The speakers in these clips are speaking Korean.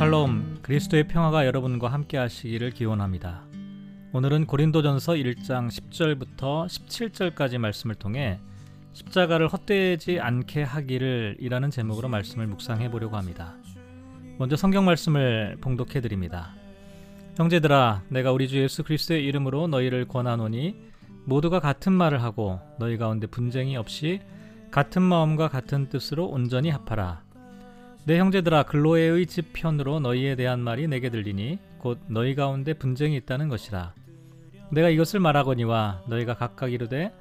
샬롬 그리스도의 평화가 여러분과 함께 하시기를 기원합니다. 오늘은 고린도전서 1장 10절부터 17절까지 말씀을 통해 십자가를 헛되지 않게 하기를 이라는 제목으로 말씀을 묵상해 보려고 합니다. 먼저 성경 말씀을 봉독해 드립니다. 형제들아 내가 우리 주 예수 그리스도의 이름으로 너희를 권하노니 모두가 같은 말을 하고 너희 가운데 분쟁이 없이 같은 마음과 같은 뜻으로 온전히 합하라. 내 형제들아 글로에의 집 편으로 너희에 대한 말이 내게 들리니 곧 너희 가운데 분쟁이 있다는 것이라. 내가 이것을 말하거니와 너희가 각각 이르되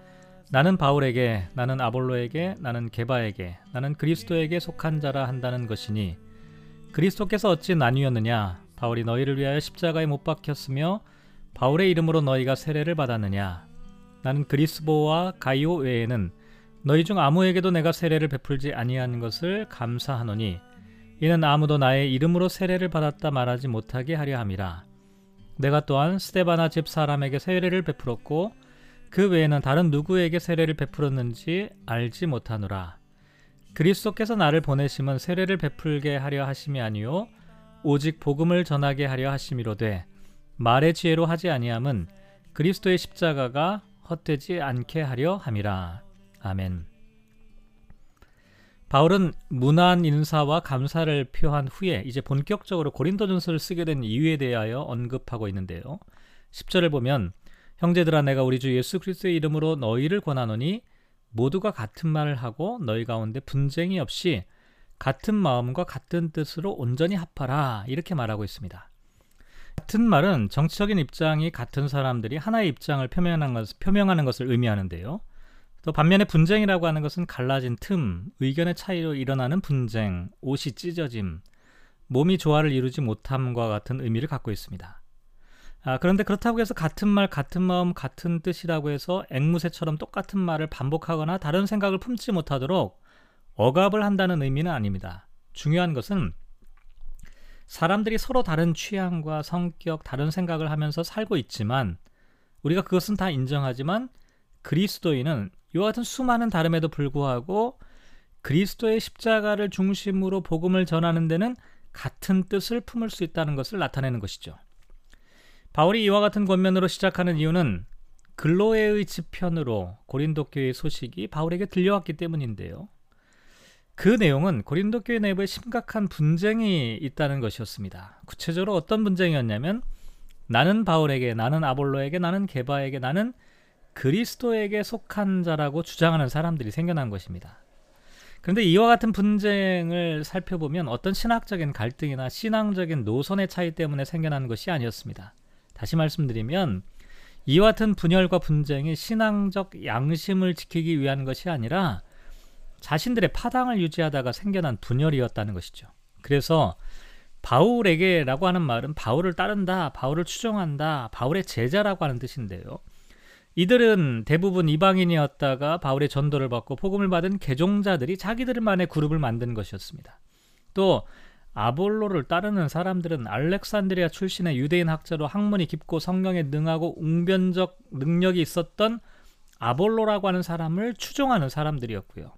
나는 바울에게 나는 아볼로에게 나는 게바에게 나는 그리스도에게 속한 자라 한다는 것이니 그리스도께서 어찌 나뉘었느냐 바울이 너희를 위하여 십자가에 못 박혔으며 바울의 이름으로 너희가 세례를 받았느냐 나는 그리스보와 가이오 외에는 너희 중 아무에게도 내가 세례를 베풀지 아니한 것을 감사하노니 이는 아무도 나의 이름으로 세례를 받았다 말하지 못하게 하려 함이라 내가 또한 스테바나 집 사람에게 세례를 베풀었고 그 외에는 다른 누구에게 세례를 베풀었는지 알지 못하노라 그리스도께서 나를 보내심은 세례를 베풀게 하려 하심이 아니요 오직 복음을 전하게 하려 하심이로되 말의 지혜로 하지 아니함은 그리스도의 십자가가 헛되지 않게 하려 함이라. 아멘. 바울은 문안 인사와 감사를 표한 후에 이제 본격적으로 고린도전서를 쓰게 된 이유에 대하여 언급하고 있는데요. 10절을 보면 형제들아 내가 우리 주 예수 그리스도의 이름으로 너희를 권하노니 모두가 같은 말을 하고 너희 가운데 분쟁이 없이 같은 마음과 같은 뜻으로 온전히 합하라 이렇게 말하고 있습니다. 같은 말은 정치적인 입장이 같은 사람들이 하나의 입장을 표명하는 것을 의미하는데요. 또 반면에 분쟁이라고 하는 것은 갈라진 틈, 의견의 차이로 일어나는 분쟁, 옷이 찢어짐, 몸이 조화를 이루지 못함과 같은 의미를 갖고 있습니다. 아, 그런데 그렇다고 해서 같은 말, 같은 마음, 같은 뜻이라고 해서 앵무새처럼 똑같은 말을 반복하거나 다른 생각을 품지 못하도록 억압을 한다는 의미는 아닙니다. 중요한 것은 사람들이 서로 다른 취향과 성격, 다른 생각을 하면서 살고 있지만 우리가 그것은 다 인정하지만 그리스도인은 이와 같은 수많은 다름에도 불구하고 그리스도의 십자가를 중심으로 복음을 전하는 데는 같은 뜻을 품을 수 있다는 것을 나타내는 것이죠. 바울이 이와 같은 권면으로 시작하는 이유는 글로에의 지편으로 고린도 교회의 소식이 바울에게 들려왔기 때문인데요. 그 내용은 고린도 교회 내부에 심각한 분쟁이 있다는 것이었습니다. 구체적으로 어떤 분쟁이었냐면 나는 바울에게, 나는 아볼로에게, 나는 게바에게, 나는 그리스도에게 속한 자라고 주장하는 사람들이 생겨난 것입니다. 그런데 이와 같은 분쟁을 살펴보면 어떤 신학적인 갈등이나 신앙적인 노선의 차이 때문에 생겨난 것이 아니었습니다. 다시 말씀드리면 이와 같은 분열과 분쟁이 신앙적 양심을 지키기 위한 것이 아니라 자신들의 파당을 유지하다가 생겨난 분열이었다는 것이죠. 그래서 바울에게라고 하는 말은 바울을 따른다, 바울을 추종한다, 바울의 제자라고 하는 뜻인데요. 이들은 대부분 이방인이었다가 바울의 전도를 받고 복음을 받은 개종자들이 자기들만의 그룹을 만든 것이었습니다. 또 아볼로를 따르는 사람들은 알렉산드리아 출신의 유대인 학자로 학문이 깊고 성경에 능하고 웅변적 능력이 있었던 아볼로라고 하는 사람을 추종하는 사람들이었고요.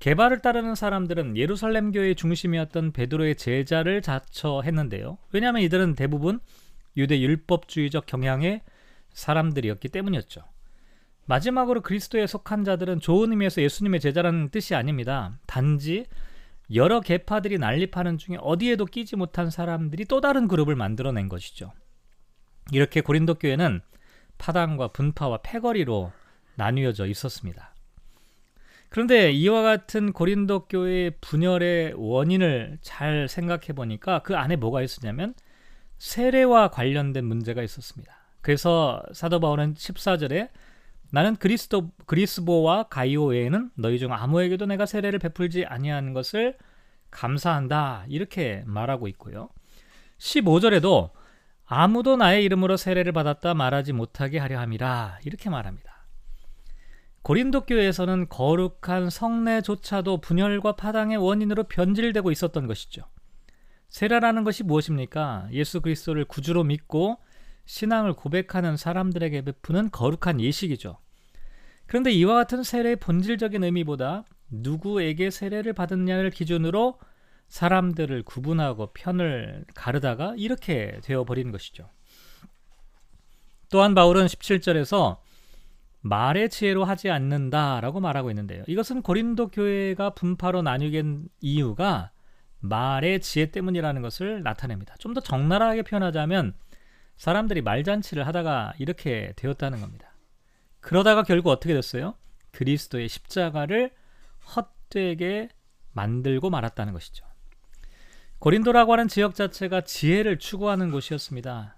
개발을 따르는 사람들은 예루살렘 교회의 중심이었던 베드로의 제자를 자처했는데요. 왜냐하면 이들은 대부분 유대 율법주의적 경향의 사람들이었기 때문이었죠. 마지막으로 그리스도에 속한 자들은 좋은 의미에서 예수님의 제자라는 뜻이 아닙니다. 단지 여러 계파들이 난립하는 중에 어디에도 끼지 못한 사람들이 또 다른 그룹을 만들어낸 것이죠. 이렇게 고린도 교회는 파당과 분파와 패거리로 나뉘어져 있었습니다. 그런데 이와 같은 고린도 교회의 분열의 원인을 잘 생각해 보니까 그 안에 뭐가 있었냐면 세례와 관련된 문제가 있었습니다. 그래서 사도 바울은 14절에 나는 그리스도 그리스보와 가이오 외에는 너희 중 아무에게도 내가 세례를 베풀지 아니한 것을 감사한다 이렇게 말하고 있고요. 15절에도 아무도 나의 이름으로 세례를 받았다 말하지 못하게 하려 함이라 이렇게 말합니다. 고린도 교회에서는 거룩한 성례조차도 분열과 파당의 원인으로 변질되고 있었던 것이죠. 세례라는 것이 무엇입니까? 예수 그리스도를 구주로 믿고 신앙을 고백하는 사람들에게 베푸는 거룩한 예식이죠. 그런데 이와 같은 세례의 본질적인 의미보다 누구에게 세례를 받았냐를 기준으로 사람들을 구분하고 편을 가르다가 이렇게 되어버리는 것이죠. 또한 바울은 17절에서 말의 지혜로 하지 않는다라고 말하고 있는데요. 이것은 고린도 교회가 분파로 나뉘게 이유가 말의 지혜 때문이라는 것을 나타냅니다. 좀 더 적나라하게 표현하자면 사람들이 말잔치를 하다가 이렇게 되었다는 겁니다. 그러다가 결국 어떻게 됐어요? 그리스도의 십자가를 헛되게 만들고 말았다는 것이죠. 고린도라고 하는 지역 자체가 지혜를 추구하는 곳이었습니다.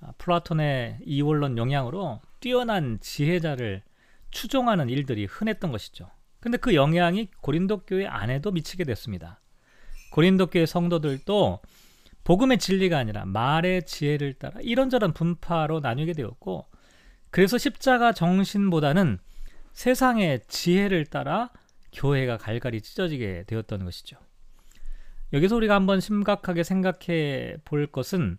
아, 플라톤의 이원론 영향으로 뛰어난 지혜자를 추종하는 일들이 흔했던 것이죠. 근데 그 영향이 고린도 교회 안에도 미치게 됐습니다. 고린도 교회 성도들도 복음의 진리가 아니라 말의 지혜를 따라 이런저런 분파로 나뉘게 되었고 그래서 십자가 정신보다는 세상의 지혜를 따라 교회가 갈갈이 찢어지게 되었던 것이죠. 여기서 우리가 한번 심각하게 생각해 볼 것은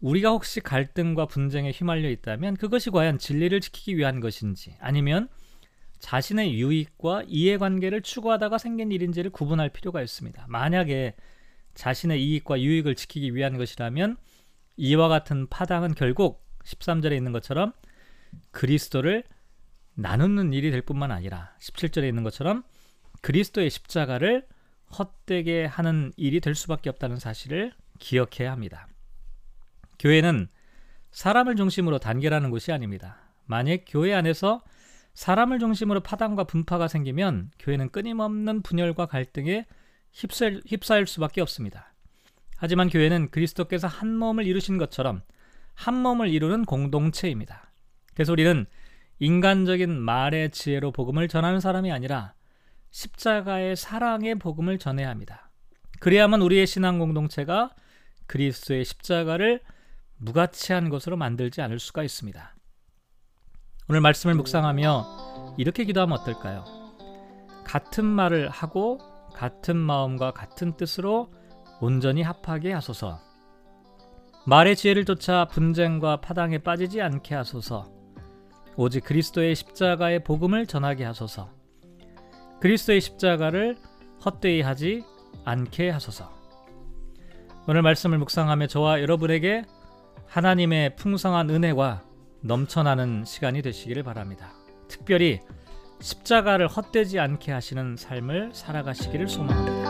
우리가 혹시 갈등과 분쟁에 휘말려 있다면 그것이 과연 진리를 지키기 위한 것인지 아니면 자신의 유익과 이해관계를 추구하다가 생긴 일인지를 구분할 필요가 있습니다. 만약에 자신의 이익과 유익을 지키기 위한 것이라면 이와 같은 파당은 결국 13절에 있는 것처럼 그리스도를 나누는 일이 될 뿐만 아니라 17절에 있는 것처럼 그리스도의 십자가를 헛되게 하는 일이 될 수밖에 없다는 사실을 기억해야 합니다. 교회는 사람을 중심으로 단결하는 곳이 아닙니다. 만약 교회 안에서 사람을 중심으로 파당과 분파가 생기면 교회는 끊임없는 분열과 갈등에 휩싸일, 휩싸일 수밖에 없습니다. 하지만 교회는 그리스도께서 한 몸을 이루신 것처럼 한 몸을 이루는 공동체입니다. 그래서 우리는 인간적인 말의 지혜로 복음을 전하는 사람이 아니라 십자가의 사랑의 복음을 전해야 합니다. 그래야만 우리의 신앙 공동체가 그리스도의 십자가를 무가치한 것으로 만들지 않을 수가 있습니다. 오늘 말씀을 묵상하며 이렇게 기도하면 어떨까요? 같은 말을 하고 같은 마음과 같은 뜻으로 온전히 합하게 하소서. 말의 지혜를 쫓아 분쟁과 파당에 빠지지 않게 하소서. 오직 그리스도의 십자가의 복음을 전하게 하소서. 그리스도의 십자가를 헛되이 하지 않게 하소서. 오늘 말씀을 묵상하며 저와 여러분에게 하나님의 풍성한 은혜와 넘쳐나는 시간이 되시기를 바랍니다. 특별히 십자가를 헛되지 않게 하시는 삶을 살아가시기를 소망합니다.